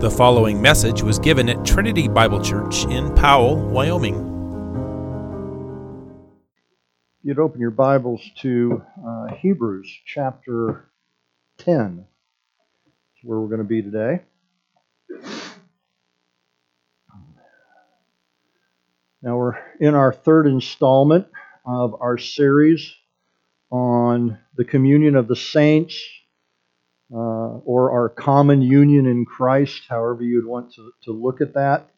The following message was given at Trinity Bible Church in Powell, Wyoming. You'd open your Bibles to uh, Hebrews chapter 10. That's where we're going to be today. Now we're in our third installment of our series on the communion of the saints uh, or our common union in Christ, however you'd want to, to look at that.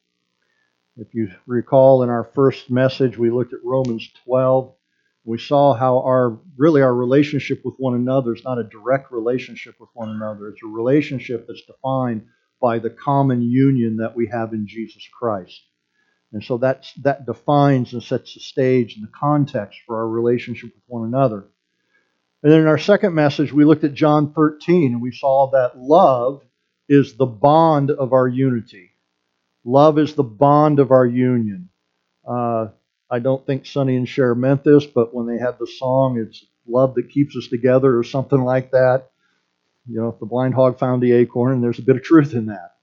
If you recall in our first message, we looked at Romans 12. We saw how our really our relationship with one another is not a direct relationship with one another. It's a relationship that's defined by the common union that we have in Jesus Christ. And so that's, that defines and sets the stage and the context for our relationship with one another. And then in our second message, we looked at John 13 and we saw that love is the bond of our unity. Love is the bond of our union. Uh, I don't think Sonny and Cher meant this, but when they had the song, it's love that keeps us together or something like that. You know, if the blind hog found the acorn, and there's a bit of truth in that.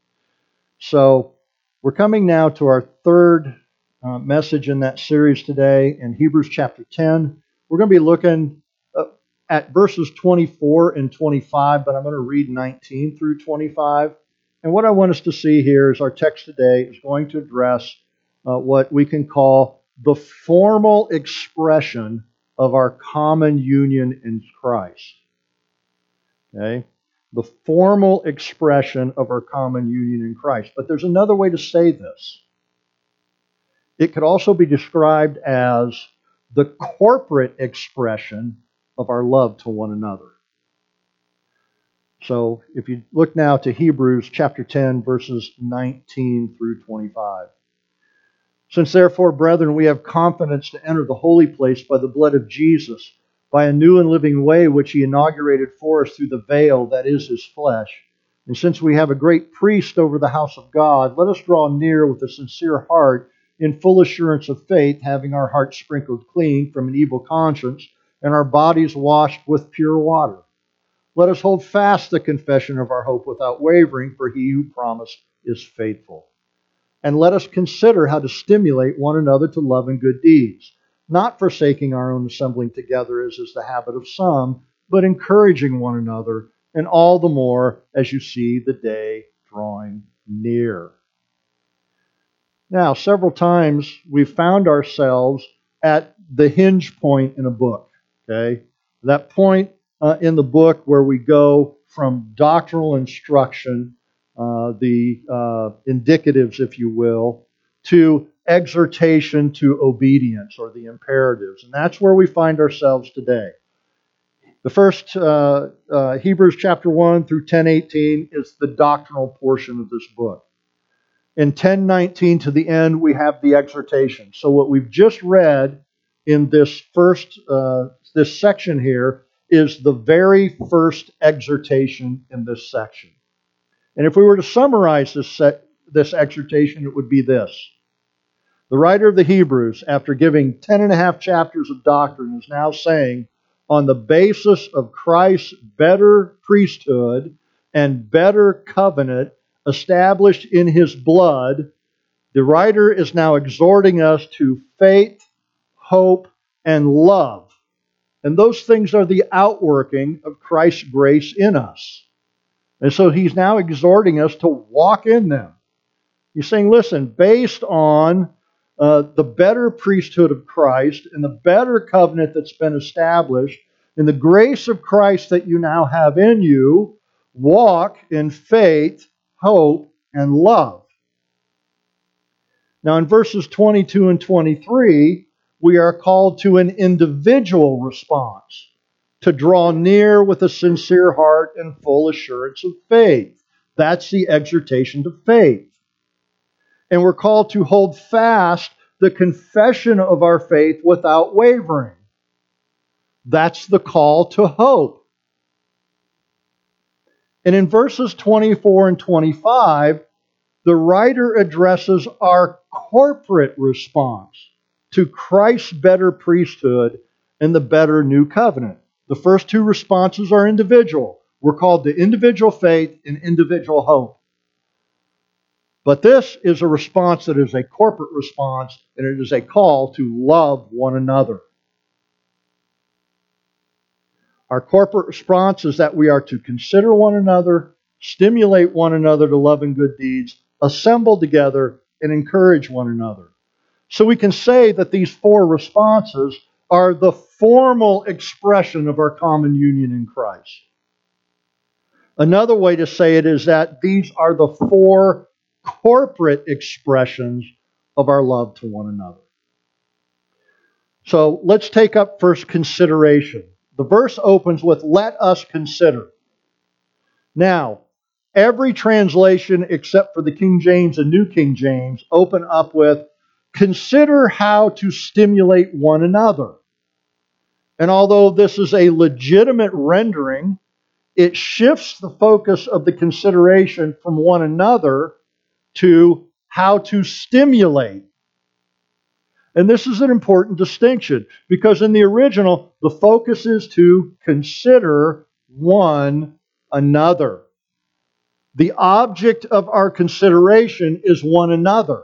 So we're coming now to our third uh, message in that series today in Hebrews chapter 10. We're going to be looking at verses 24 and 25, but I'm going to read 19 through 25. And what I want us to see here is our text today is going to address uh, what we can call the formal expression of our common union in Christ. Okay? The formal expression of our common union in Christ. But there's another way to say this. It could also be described as the corporate expression of our love to one another. So if you look now to Hebrews chapter 10, verses 19 through 25. Since therefore, brethren, we have confidence to enter the holy place by the blood of Jesus, by a new and living way which he inaugurated for us through the veil that is his flesh. And since we have a great priest over the house of God, let us draw near with a sincere heart, in full assurance of faith, having our hearts sprinkled clean from an evil conscience and our bodies washed with pure water. Let us hold fast the confession of our hope without wavering, for he who promised is faithful. And let us consider how to stimulate one another to love and good deeds, not forsaking our own assembling together as is the habit of some, but encouraging one another, and all the more as you see the day drawing near. Now, several times we've found ourselves at the hinge point in a book. Okay? That point uh, in the book where we go from doctrinal instruction, uh, the uh, indicatives, if you will, to exhortation to obedience or the imperatives. And that's where we find ourselves today. The first uh, uh, Hebrews chapter 1 through 10:18 is the doctrinal portion of this book. In 10:19 to the end, we have the exhortation. So what we've just read in this first uh, this section here is the very first exhortation in this section. And if we were to summarize this, se- this exhortation, it would be this. The writer of the Hebrews, after giving ten and a half chapters of doctrine, is now saying, on the basis of Christ's better priesthood and better covenant established in his blood, the writer is now exhorting us to faith, hope, and love and those things are the outworking of Christ's grace in us. And so he's now exhorting us to walk in them. He's saying, listen, based on uh, the better priesthood of Christ and the better covenant that's been established, and the grace of Christ that you now have in you, walk in faith, hope, and love. Now, in verses 22 and 23, we are called to an individual response to draw near with a sincere heart and full assurance of faith. That's the exhortation to faith. And we're called to hold fast the confession of our faith without wavering. That's the call to hope. And in verses 24 and 25, the writer addresses our corporate response to Christ's better priesthood and the better new covenant. The first two responses are individual. We're called to individual faith and individual hope. But this is a response that is a corporate response, and it is a call to love one another. Our corporate response is that we are to consider one another, stimulate one another to love and good deeds, assemble together, and encourage one another. So we can say that these four responses are the formal expression of our common union in Christ. Another way to say it is that these are the four corporate expressions of our love to one another. So let's take up first consideration. The verse opens with, Let us consider. Now, every translation except for the King James and New King James open up with, Consider how to stimulate one another. And although this is a legitimate rendering, it shifts the focus of the consideration from one another to how to stimulate. And this is an important distinction because in the original, the focus is to consider one another. The object of our consideration is one another.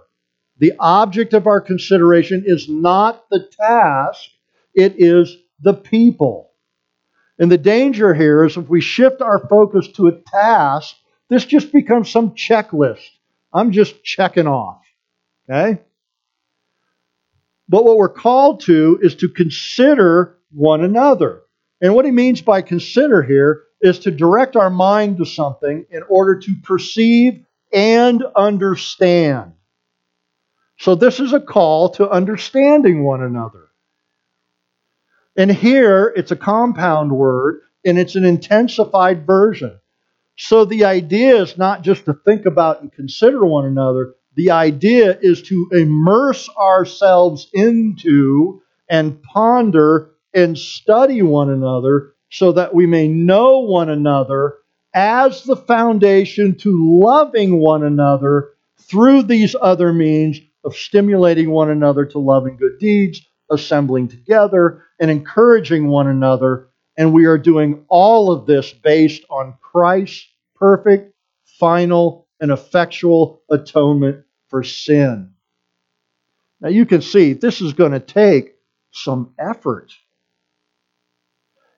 The object of our consideration is not the task, it is the people. And the danger here is if we shift our focus to a task, this just becomes some checklist. I'm just checking off. Okay? But what we're called to is to consider one another. And what he means by consider here is to direct our mind to something in order to perceive and understand. So, this is a call to understanding one another. And here it's a compound word and it's an intensified version. So the idea is not just to think about and consider one another, the idea is to immerse ourselves into and ponder and study one another so that we may know one another as the foundation to loving one another through these other means of stimulating one another to love and good deeds, assembling together, and encouraging one another. And we are doing all of this based on Christ's perfect, final, and effectual atonement for sin. Now you can see this is going to take some effort.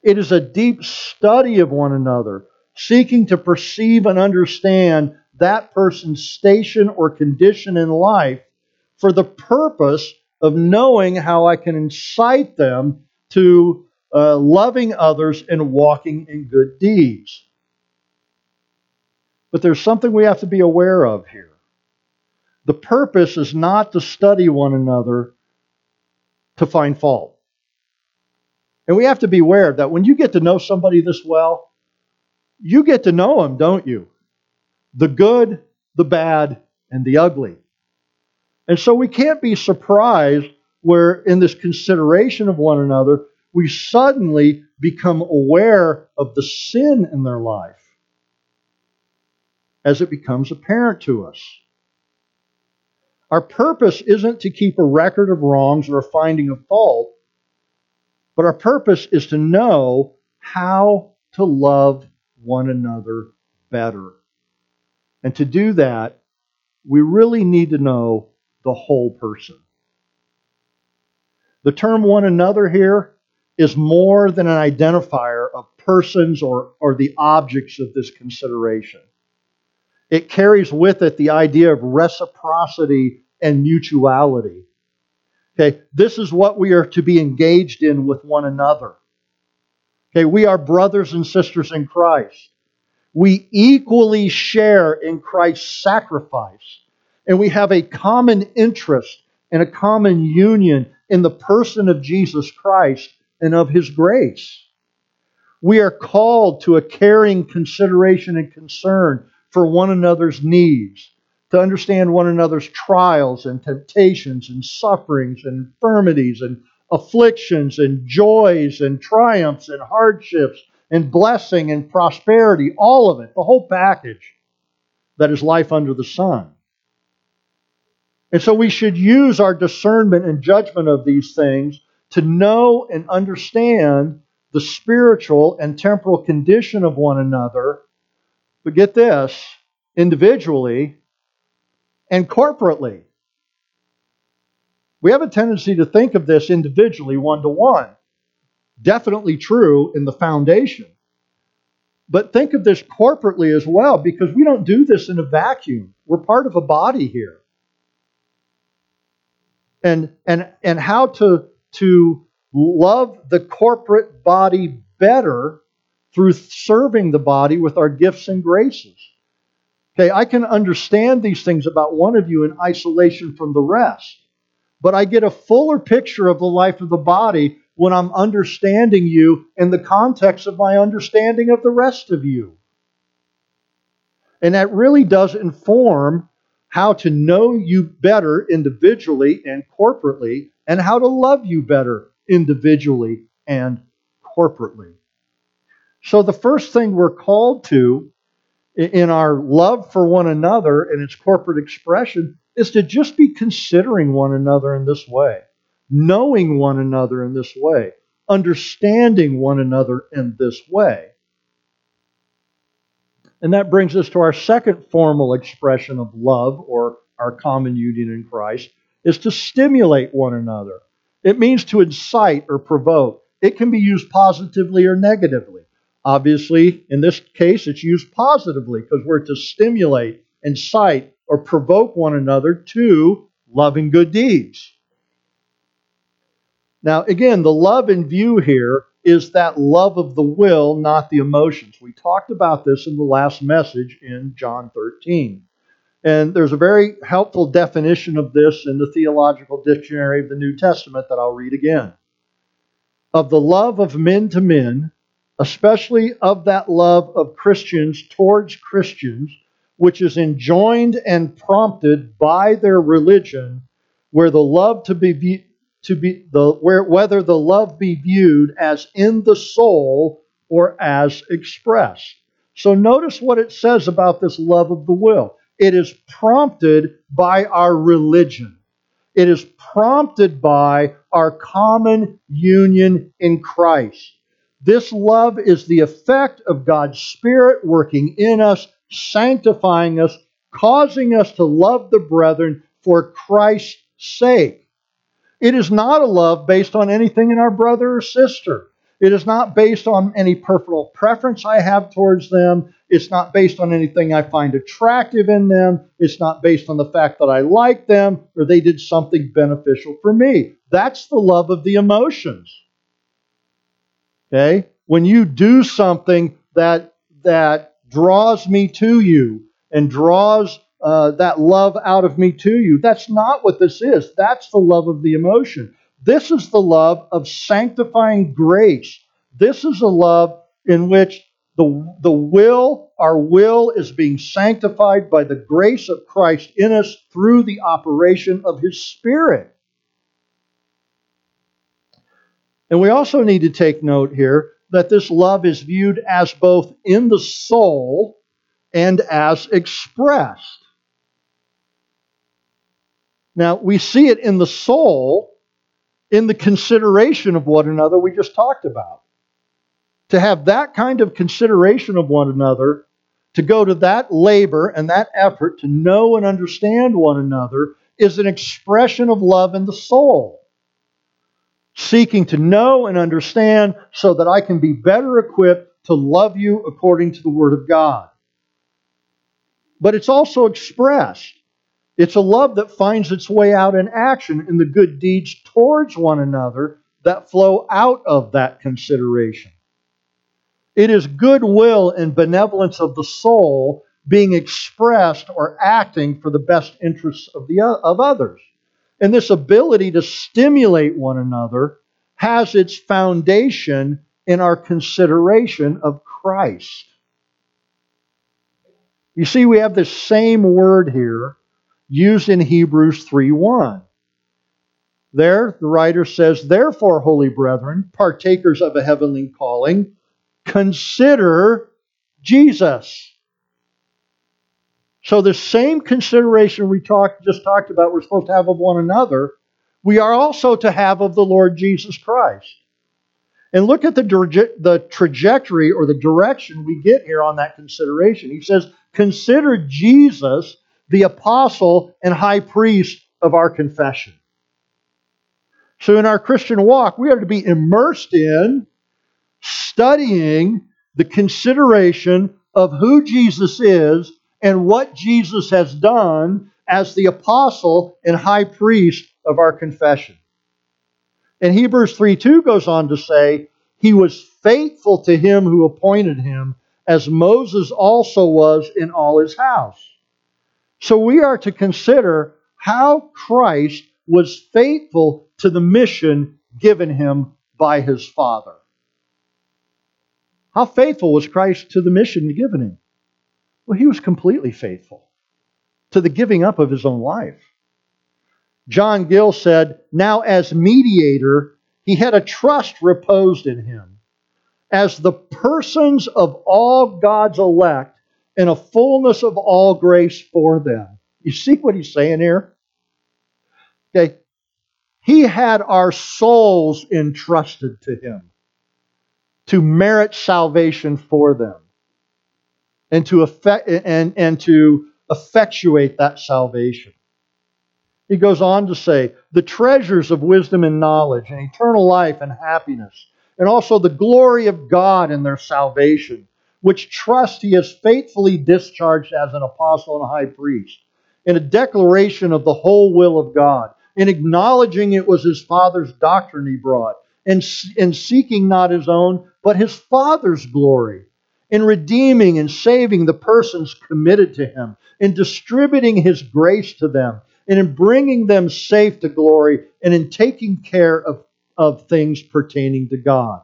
It is a deep study of one another, seeking to perceive and understand that person's station or condition in life for the purpose of knowing how I can incite them to uh, loving others and walking in good deeds. But there's something we have to be aware of here. The purpose is not to study one another to find fault. And we have to be aware that when you get to know somebody this well, you get to know them, don't you? The good, the bad, and the ugly. And so we can't be surprised where, in this consideration of one another, we suddenly become aware of the sin in their life as it becomes apparent to us. Our purpose isn't to keep a record of wrongs or a finding of fault, but our purpose is to know how to love one another better. And to do that, we really need to know the whole person. The term one another here is more than an identifier of persons or, or the objects of this consideration. It carries with it the idea of reciprocity and mutuality. Okay, this is what we are to be engaged in with one another. Okay, we are brothers and sisters in Christ. We equally share in Christ's sacrifice, and we have a common interest and a common union in the person of Jesus Christ and of his grace. We are called to a caring consideration and concern for one another's needs, to understand one another's trials and temptations and sufferings and infirmities and afflictions and joys and triumphs and hardships and blessing and prosperity, all of it, the whole package that is life under the sun. And so we should use our discernment and judgment of these things to know and understand the spiritual and temporal condition of one another. But get this individually and corporately. We have a tendency to think of this individually, one to one. Definitely true in the foundation. But think of this corporately as well, because we don't do this in a vacuum. We're part of a body here. And, and, and how to, to love the corporate body better through serving the body with our gifts and graces. Okay, I can understand these things about one of you in isolation from the rest, but I get a fuller picture of the life of the body when I'm understanding you in the context of my understanding of the rest of you. And that really does inform how to know you better individually and corporately, and how to love you better individually and corporately. So, the first thing we're called to in our love for one another and its corporate expression is to just be considering one another in this way knowing one another in this way, understanding one another in this way. And that brings us to our second formal expression of love or our common union in Christ is to stimulate one another. It means to incite or provoke. It can be used positively or negatively. Obviously, in this case, it's used positively because we're to stimulate, incite, or provoke one another to loving good deeds. Now, again, the love in view here is that love of the will, not the emotions. We talked about this in the last message in John 13. And there's a very helpful definition of this in the Theological Dictionary of the New Testament that I'll read again. Of the love of men to men, especially of that love of Christians towards Christians, which is enjoined and prompted by their religion, where the love to be to be the where, whether the love be viewed as in the soul or as expressed. So notice what it says about this love of the will. It is prompted by our religion. It is prompted by our common union in Christ. This love is the effect of God's Spirit working in us, sanctifying us, causing us to love the brethren for Christ's sake. It is not a love based on anything in our brother or sister. It is not based on any personal preference I have towards them. It's not based on anything I find attractive in them. It's not based on the fact that I like them or they did something beneficial for me. That's the love of the emotions. Okay? When you do something that that draws me to you and draws uh, that love out of me to you. That's not what this is. That's the love of the emotion. This is the love of sanctifying grace. This is a love in which the, the will, our will, is being sanctified by the grace of Christ in us through the operation of His Spirit. And we also need to take note here that this love is viewed as both in the soul and as expressed. Now, we see it in the soul in the consideration of one another we just talked about. To have that kind of consideration of one another, to go to that labor and that effort to know and understand one another, is an expression of love in the soul. Seeking to know and understand so that I can be better equipped to love you according to the Word of God. But it's also expressed it's a love that finds its way out in action in the good deeds towards one another that flow out of that consideration. It is goodwill and benevolence of the soul being expressed or acting for the best interests of, the, of others. And this ability to stimulate one another has its foundation in our consideration of Christ. You see, we have this same word here used in Hebrews 3:1. There, the writer says, Therefore, holy brethren, partakers of a heavenly calling, consider Jesus. So, the same consideration we talked, just talked about, we're supposed to have of one another, we are also to have of the Lord Jesus Christ. And look at the, the trajectory or the direction we get here on that consideration. He says, Consider Jesus the apostle and high priest of our confession. So, in our Christian walk, we are to be immersed in studying the consideration of who Jesus is and what Jesus has done as the apostle and high priest of our confession. And Hebrews 3 2 goes on to say, He was faithful to him who appointed him, as Moses also was in all his house. So we are to consider how Christ was faithful to the mission given him by his Father. How faithful was Christ to the mission given him? Well, he was completely faithful to the giving up of his own life. John Gill said, Now as mediator, he had a trust reposed in him, as the persons of all God's elect and a fullness of all grace for them. You see what he's saying here? Okay. He had our souls entrusted to him to merit salvation for them and to effect, and, and to effectuate that salvation. He goes on to say, the treasures of wisdom and knowledge, and eternal life and happiness, and also the glory of God in their salvation, which trust he has faithfully discharged as an apostle and high priest, in a declaration of the whole will of God, in acknowledging it was his Father's doctrine he brought, and in seeking not his own, but his Father's glory, in redeeming and saving the persons committed to him, in distributing his grace to them and in bringing them safe to glory and in taking care of, of things pertaining to God.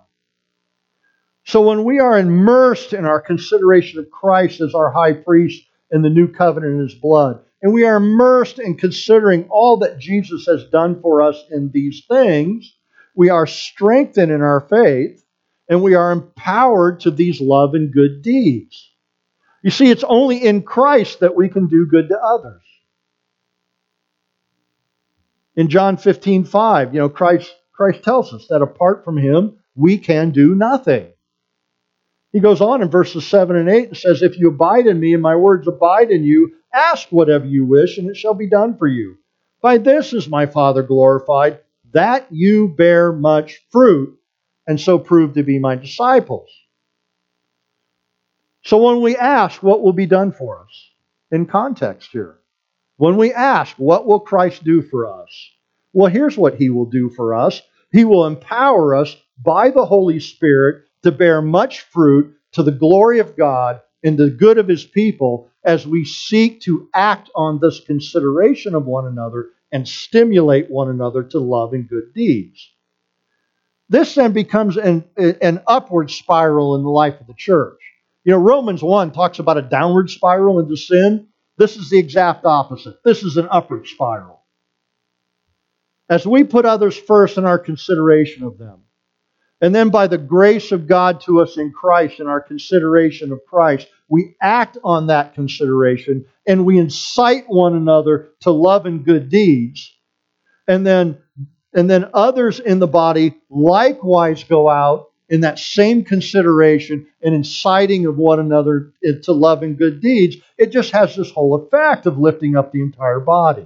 So when we are immersed in our consideration of Christ as our high priest in the new covenant in his blood, and we are immersed in considering all that Jesus has done for us in these things, we are strengthened in our faith and we are empowered to these love and good deeds. You see, it's only in Christ that we can do good to others. In John 15, 5, you know, Christ, Christ tells us that apart from him, we can do nothing. He goes on in verses 7 and 8 and says, If you abide in me and my words abide in you, ask whatever you wish, and it shall be done for you. By this is my Father glorified, that you bear much fruit, and so prove to be my disciples. So when we ask, what will be done for us? In context here. When we ask, what will Christ do for us? Well, here's what he will do for us He will empower us by the Holy Spirit to bear much fruit to the glory of God and the good of his people as we seek to act on this consideration of one another and stimulate one another to love and good deeds. This then becomes an, an upward spiral in the life of the church. You know, Romans 1 talks about a downward spiral into sin. This is the exact opposite. This is an upward spiral. As we put others first in our consideration of them, and then by the grace of God to us in Christ and our consideration of Christ, we act on that consideration and we incite one another to love and good deeds. And then, and then others in the body likewise go out in that same consideration and inciting of one another to love and good deeds, it just has this whole effect of lifting up the entire body.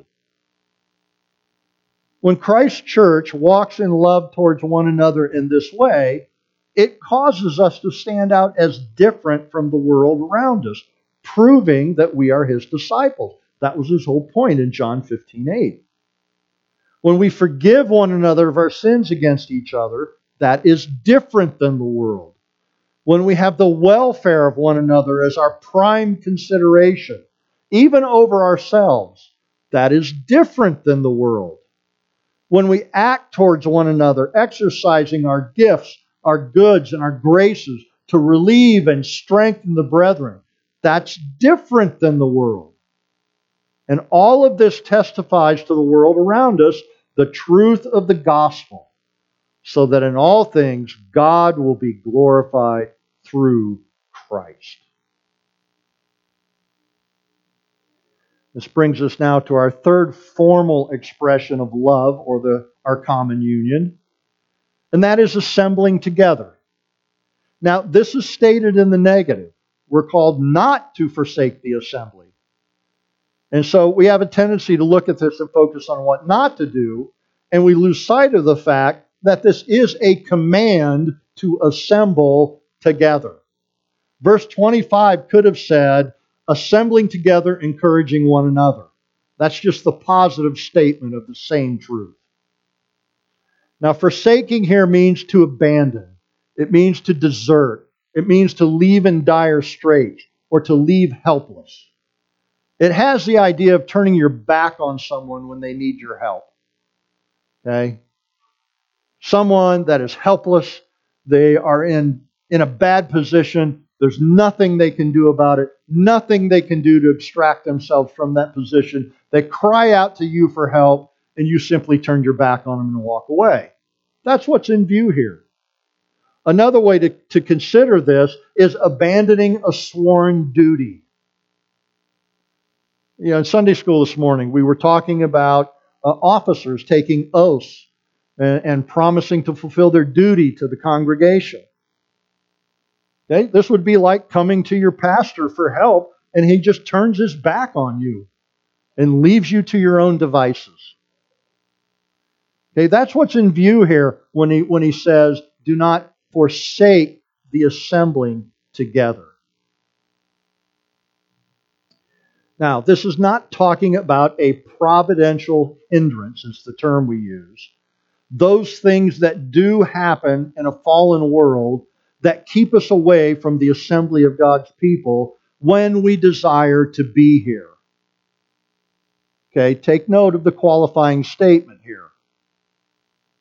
When Christ's church walks in love towards one another in this way, it causes us to stand out as different from the world around us, proving that we are his disciples. That was his whole point in John 15 8. When we forgive one another of our sins against each other, that is different than the world. When we have the welfare of one another as our prime consideration, even over ourselves, that is different than the world. When we act towards one another, exercising our gifts, our goods, and our graces to relieve and strengthen the brethren, that's different than the world. And all of this testifies to the world around us the truth of the gospel so that in all things God will be glorified through Christ. This brings us now to our third formal expression of love, or the, our common union, and that is assembling together. Now, this is stated in the negative. We're called not to forsake the assembly. And so we have a tendency to look at this and focus on what not to do, and we lose sight of the fact that this is a command to assemble together. Verse 25 could have said, assembling together, encouraging one another. That's just the positive statement of the same truth. Now, forsaking here means to abandon, it means to desert, it means to leave in dire straits, or to leave helpless. It has the idea of turning your back on someone when they need your help. Okay? Someone that is helpless, they are in, in a bad position, there's nothing they can do about it, nothing they can do to extract themselves from that position. They cry out to you for help, and you simply turn your back on them and walk away. That's what's in view here. Another way to, to consider this is abandoning a sworn duty. You know, in Sunday school this morning, we were talking about uh, officers taking oaths and, and promising to fulfill their duty to the congregation. This would be like coming to your pastor for help and he just turns his back on you and leaves you to your own devices. Okay, that's what's in view here when he, when he says, do not forsake the assembling together. Now, this is not talking about a providential hindrance, it's the term we use. Those things that do happen in a fallen world that keep us away from the assembly of God's people when we desire to be here. Okay, take note of the qualifying statement here.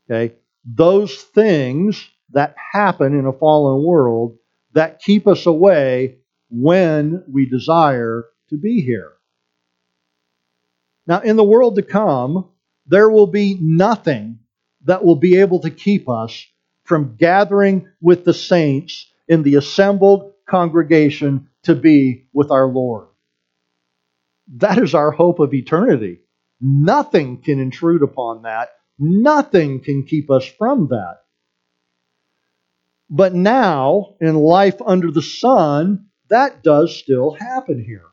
Okay, those things that happen in a fallen world that keep us away when we desire to be here. Now, in the world to come, there will be nothing that will be able to keep us from gathering with the saints in the assembled congregation to be with our Lord. That is our hope of eternity. Nothing can intrude upon that. Nothing can keep us from that. But now, in life under the sun, that does still happen here.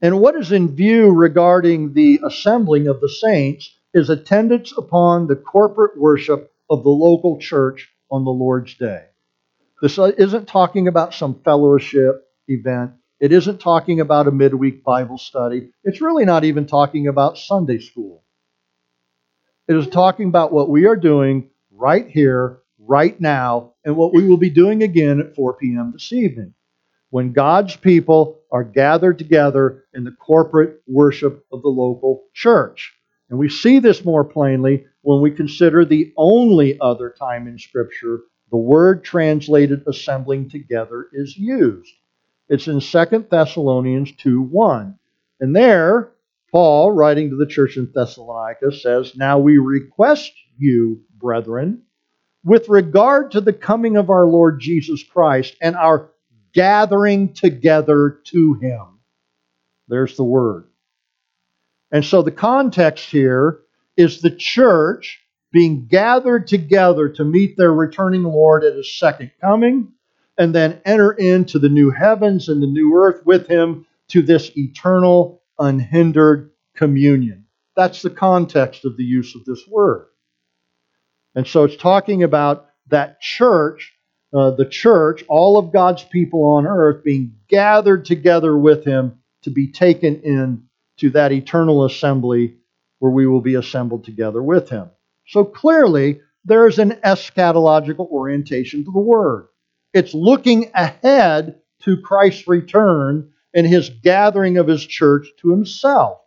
And what is in view regarding the assembling of the saints is attendance upon the corporate worship of the local church on the Lord's Day. This isn't talking about some fellowship event. It isn't talking about a midweek Bible study. It's really not even talking about Sunday school. It is talking about what we are doing right here, right now, and what we will be doing again at 4 p.m. this evening. When God's people are gathered together in the corporate worship of the local church. And we see this more plainly when we consider the only other time in Scripture the word translated assembling together is used. It's in 2 Thessalonians 2 1. And there, Paul, writing to the church in Thessalonica, says, Now we request you, brethren, with regard to the coming of our Lord Jesus Christ and our gathering together to him. There's the word. And so the context here is the church being gathered together to meet their returning Lord at his second coming and then enter into the new heavens and the new earth with him to this eternal, unhindered communion. That's the context of the use of this word. And so it's talking about that church, uh, the church, all of God's people on earth being gathered together with him to be taken in to that eternal assembly where we will be assembled together with him. So clearly, there is an eschatological orientation to the word. It's looking ahead to Christ's return and his gathering of his church to himself.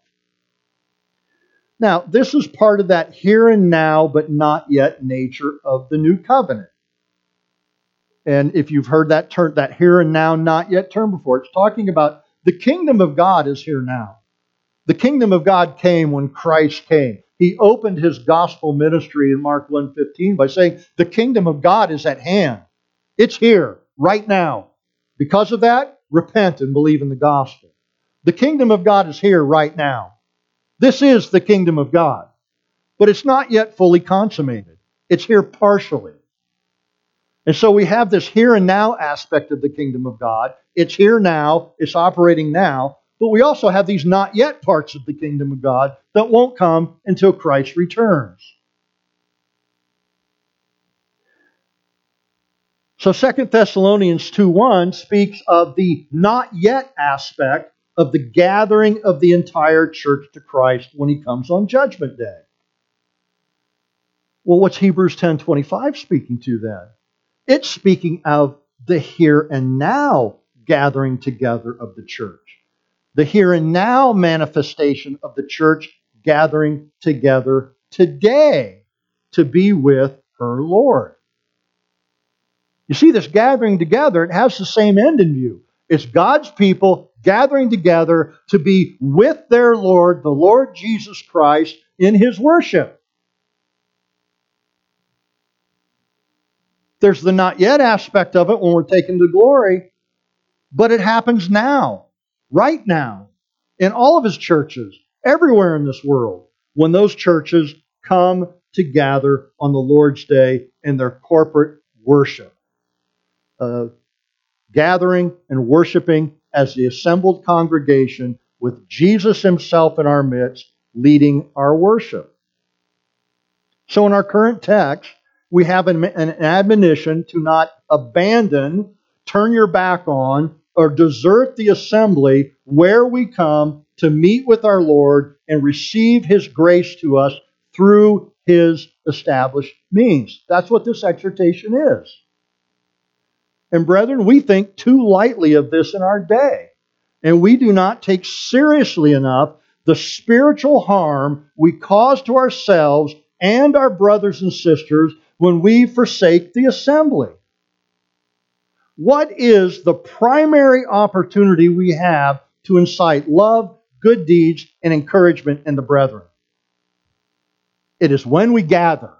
Now, this is part of that here and now, but not yet nature of the new covenant. And if you've heard that term, that here and now, not yet term before, it's talking about the kingdom of God is here now. The kingdom of God came when Christ came. He opened his gospel ministry in Mark 1:15 by saying, "The kingdom of God is at hand. It's here right now. Because of that, repent and believe in the gospel." The kingdom of God is here right now. This is the kingdom of God. But it's not yet fully consummated. It's here partially. And so we have this here and now aspect of the kingdom of God. It's here now, it's operating now, but we also have these not yet parts of the kingdom of God that won't come until Christ returns. So 2 Thessalonians 2:1 speaks of the not yet aspect of the gathering of the entire church to Christ when he comes on judgment day. Well, what's Hebrews 10:25 speaking to then? It's speaking of the here and now gathering together of the church. The here and now manifestation of the church gathering together today to be with her Lord. You see, this gathering together, it has the same end in view. It's God's people gathering together to be with their Lord, the Lord Jesus Christ, in his worship. There's the not yet aspect of it when we're taken to glory, but it happens now, right now, in all of his churches, everywhere in this world, when those churches come to gather on the Lord's day in their corporate worship. Uh, gathering and worshiping as the assembled congregation with Jesus himself in our midst leading our worship. So in our current text, we have an, an admonition to not abandon, turn your back on, or desert the assembly where we come to meet with our Lord and receive His grace to us through His established means. That's what this exhortation is. And brethren, we think too lightly of this in our day. And we do not take seriously enough the spiritual harm we cause to ourselves and our brothers and sisters when we forsake the assembly? What is the primary opportunity we have to incite love, good deeds, and encouragement in the brethren? It is when we gather.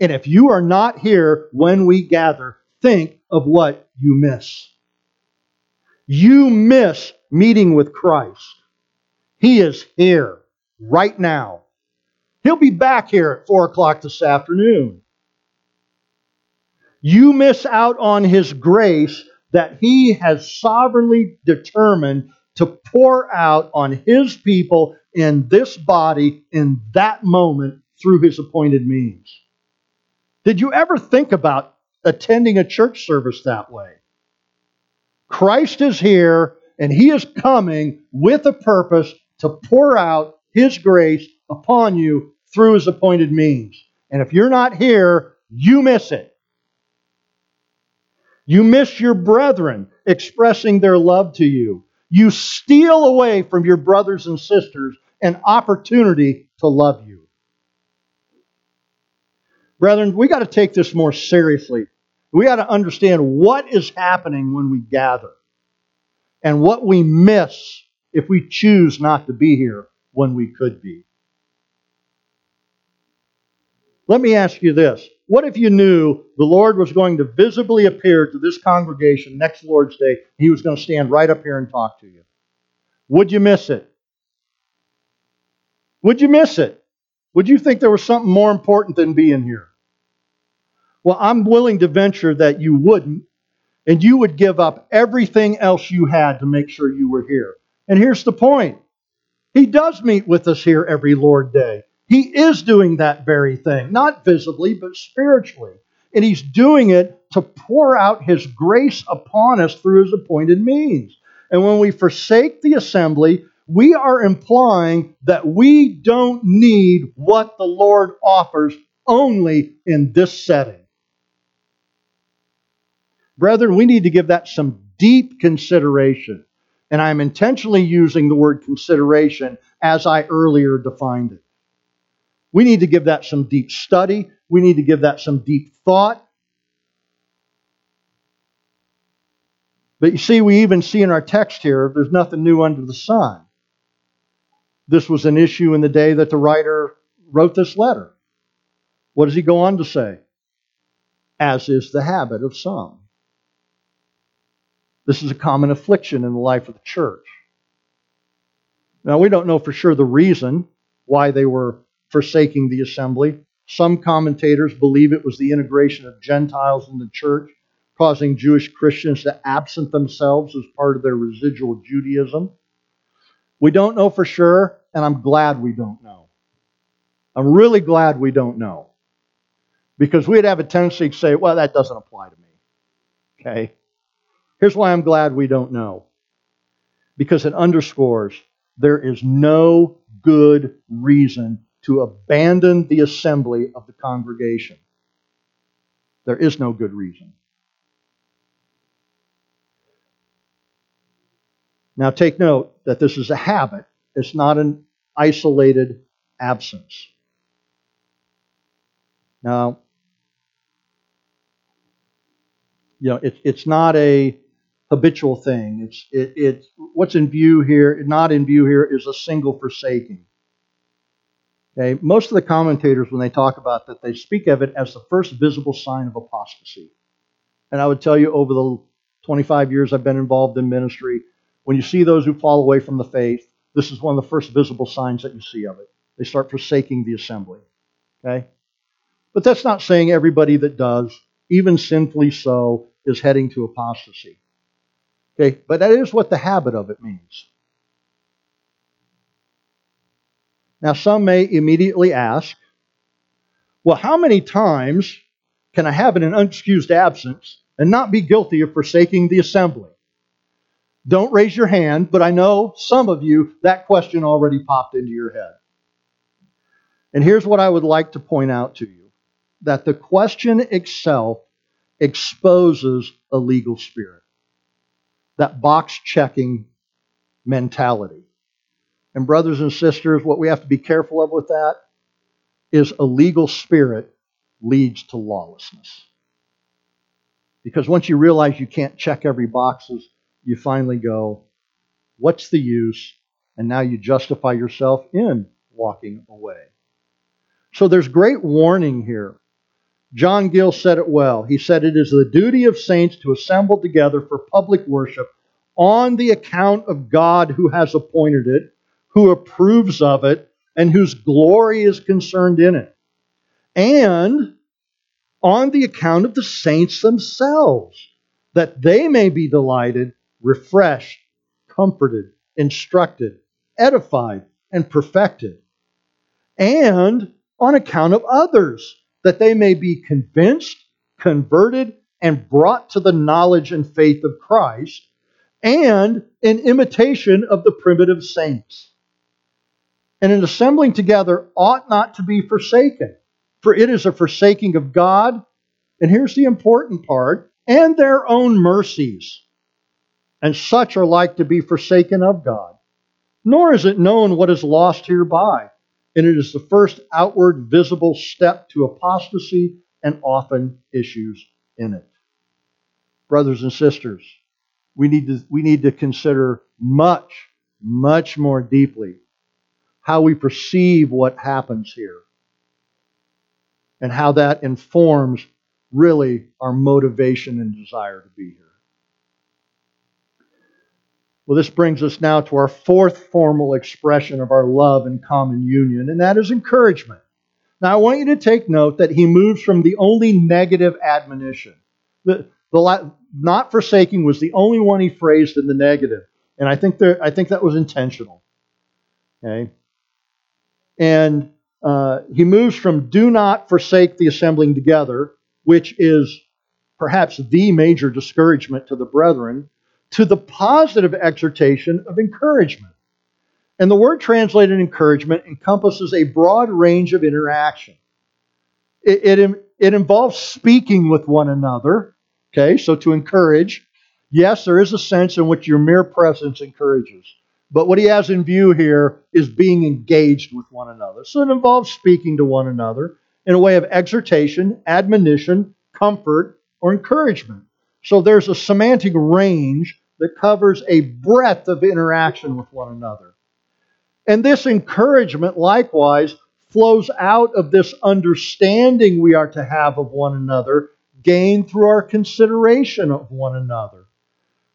And if you are not here when we gather, think of what you miss. You miss meeting with Christ. He is here right now. He'll be back here at 4 o'clock this afternoon you miss out on His grace that He has sovereignly determined to pour out on His people in this body in that moment through His appointed means. Did you ever think about attending a church service that way? Christ is here and He is coming with a purpose to pour out His grace upon you through His appointed means. And if you're not here, you miss it. You miss your brethren expressing their love to you. You steal away from your brothers and sisters an opportunity to love you. Brethren, we got to take this more seriously. We got to understand what is happening when we gather and what we miss if we choose not to be here when we could be. Let me ask you this what if you knew the Lord was going to visibly appear to this congregation next Lord's Day? He was going to stand right up here and talk to you. Would you miss it? Would you miss it? Would you think there was something more important than being here? Well, I'm willing to venture that you wouldn't, and you would give up everything else you had to make sure you were here. And here's the point He does meet with us here every Lord Day. He is doing that very thing, not visibly, but spiritually. And he's doing it to pour out his grace upon us through his appointed means. And when we forsake the assembly, we are implying that we don't need what the Lord offers only in this setting. Brethren, we need to give that some deep consideration. And I'm intentionally using the word consideration as I earlier defined it. We need to give that some deep study. We need to give that some deep thought. But you see, we even see in our text here, there's nothing new under the sun. This was an issue in the day that the writer wrote this letter. What does he go on to say? As is the habit of some. This is a common affliction in the life of the church. Now, we don't know for sure the reason why they were forsaking the assembly. Some commentators believe it was the integration of Gentiles in the church, causing Jewish Christians to absent themselves as part of their residual Judaism. We don't know for sure, and I'm glad we don't know. I'm really glad we don't know. Because we'd have a tendency to say, well, that doesn't apply to me. Okay? Here's why I'm glad we don't know. Because it underscores there is no good reason to abandon the assembly of the congregation. There is no good reason. Now, take note that this is a habit, it's not an isolated absence. Now, you know, it, it's not a habitual thing. It's it, it what's in view here, not in view here, is a single forsaking. Okay, most of the commentators, when they talk about that, they speak of it as the first visible sign of apostasy. And I would tell you, over the 25 years I've been involved in ministry, when you see those who fall away from the faith, this is one of the first visible signs that you see of it. They start forsaking the assembly. Okay? But that's not saying everybody that does, even sinfully so, is heading to apostasy. Okay? But that is what the habit of it means. Now, some may immediately ask, well, how many times can I have an unexcused absence and not be guilty of forsaking the assembly? Don't raise your hand, but I know some of you, that question already popped into your head. And here's what I would like to point out to you that the question itself exposes a legal spirit, that box checking mentality. And, brothers and sisters, what we have to be careful of with that is a legal spirit leads to lawlessness. Because once you realize you can't check every boxes, you finally go, What's the use? And now you justify yourself in walking away. So there's great warning here. John Gill said it well. He said, It is the duty of saints to assemble together for public worship on the account of God who has appointed it, who approves of it, and whose glory is concerned in it. And on the account of the saints themselves, that they may be delighted refreshed, comforted, instructed, edified, and perfected. And on account of others, that they may be convinced, converted, and brought to the knowledge and faith of Christ, and in imitation of the primitive saints. And an assembling together ought not to be forsaken, for it is a forsaking of God, and here's the important part, and their own mercies and such are like to be forsaken of God. Nor is it known what is lost hereby, and it is the first outward visible step to apostasy and often issues in it. Brothers and sisters, we need to, we need to consider much, much more deeply how we perceive what happens here and how that informs really our motivation and desire to be here. Well, this brings us now to our fourth formal expression of our love and common union, and that is encouragement. Now, I want you to take note that he moves from the only negative admonition. The, the not forsaking was the only one he phrased in the negative, and I think there, I think that was intentional. Okay, and uh, he moves from "do not forsake the assembling together," which is perhaps the major discouragement to the brethren, to the positive exhortation of encouragement. And the word translated encouragement encompasses a broad range of interaction. It, it, it, involves speaking with one another. Okay, so to encourage, yes, there is a sense in which your mere presence encourages. But what he has in view here is being engaged with one another. So it involves speaking to one another in a way of exhortation, admonition, comfort, or encouragement. So there's a semantic range that covers a breadth of interaction with one another. And this encouragement, likewise, flows out of this understanding we are to have of one another, gained through our consideration of one another.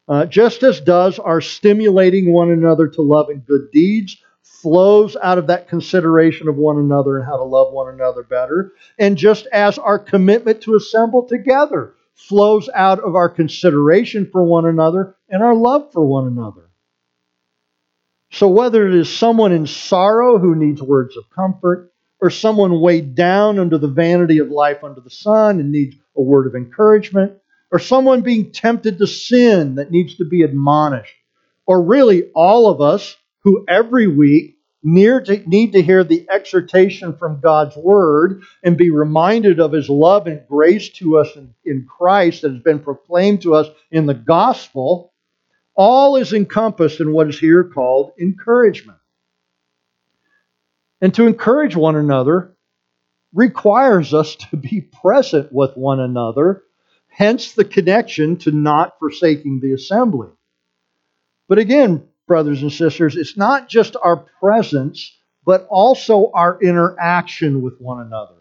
Uh, just as does our stimulating one another to love and good deeds flows out of that consideration of one another and how to love one another better, and just as our commitment to assemble together flows out of our consideration for one another and our love for one another. So, whether it is someone in sorrow who needs words of comfort, or someone weighed down under the vanity of life under the sun and needs a word of encouragement, or someone being tempted to sin that needs to be admonished, or really all of us who every week to, need to hear the exhortation from God's Word and be reminded of His love and grace to us in, in Christ that has been proclaimed to us in the gospel, all is encompassed in what is here called encouragement. And to encourage one another requires us to be present with one another, hence the connection to not forsaking the assembly. But again, brothers and sisters, it's not just our presence, but also our interaction with one another.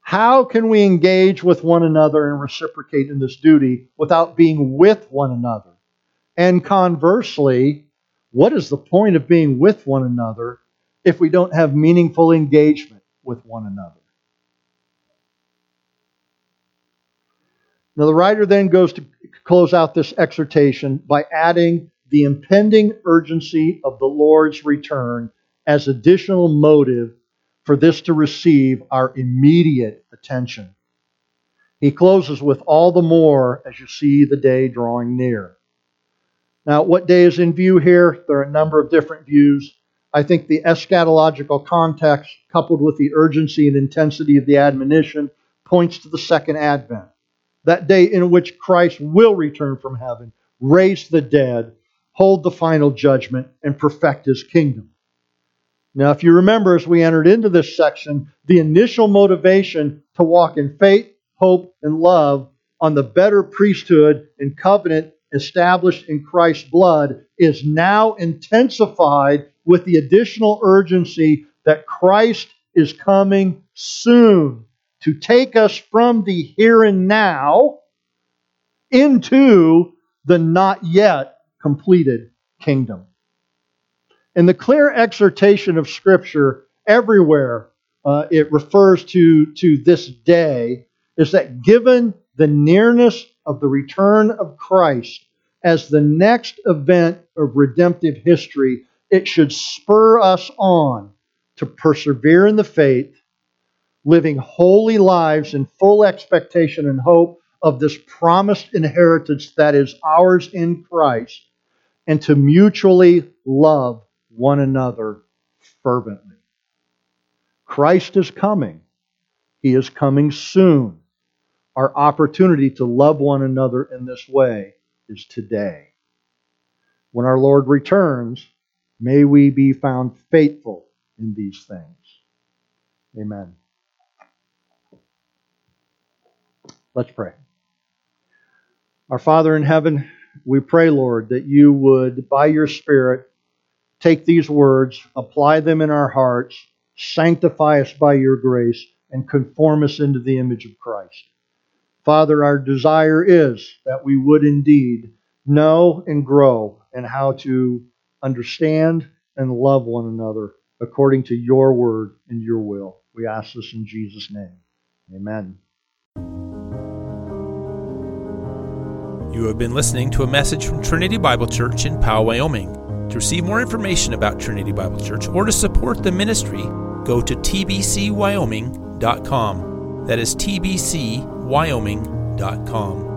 How can we engage with one another and reciprocate in this duty without being with one another? And conversely, what is the point of being with one another if we don't have meaningful engagement with one another? Now, the writer then goes to close out this exhortation by adding the impending urgency of the Lord's return as additional motive for this to receive our immediate attention. He closes with all the more as you see the day drawing near. Now, what day is in view here? There are a number of different views. I think the eschatological context, coupled with the urgency and intensity of the admonition, points to the second advent, that day in which Christ will return from heaven, raise the dead, hold the final judgment, and perfect his kingdom. Now, if you remember, as we entered into this section, the initial motivation to walk in faith, hope, and love on the better priesthood and covenant established in Christ's blood is now intensified with the additional urgency that Christ is coming soon to take us from the here and now into the not yet completed kingdom. In the clear exhortation of Scripture, everywhere uh, it refers to, to this day, is that given the nearness of the return of Christ as the next event of redemptive history, it should spur us on to persevere in the faith, living holy lives in full expectation and hope of this promised inheritance that is ours in Christ and to mutually love one another fervently. Christ is coming. He is coming soon. Our opportunity to love one another in this way is today. When our Lord returns, may we be found faithful in these things. Amen. Let's pray. Our Father in heaven, we pray, Lord, that you would, by your Spirit, take these words, apply them in our hearts, sanctify us by your grace, and conform us into the image of Christ. Father, our desire is that we would indeed know and grow in how to understand and love one another according to your word and your will. We ask this in Jesus' name. Amen. You have been listening to a message from Trinity Bible Church in Powell, Wyoming. To receive more information about Trinity Bible Church or to support the ministry, go to tbcwyoming.com. That is tbcwyoming.com.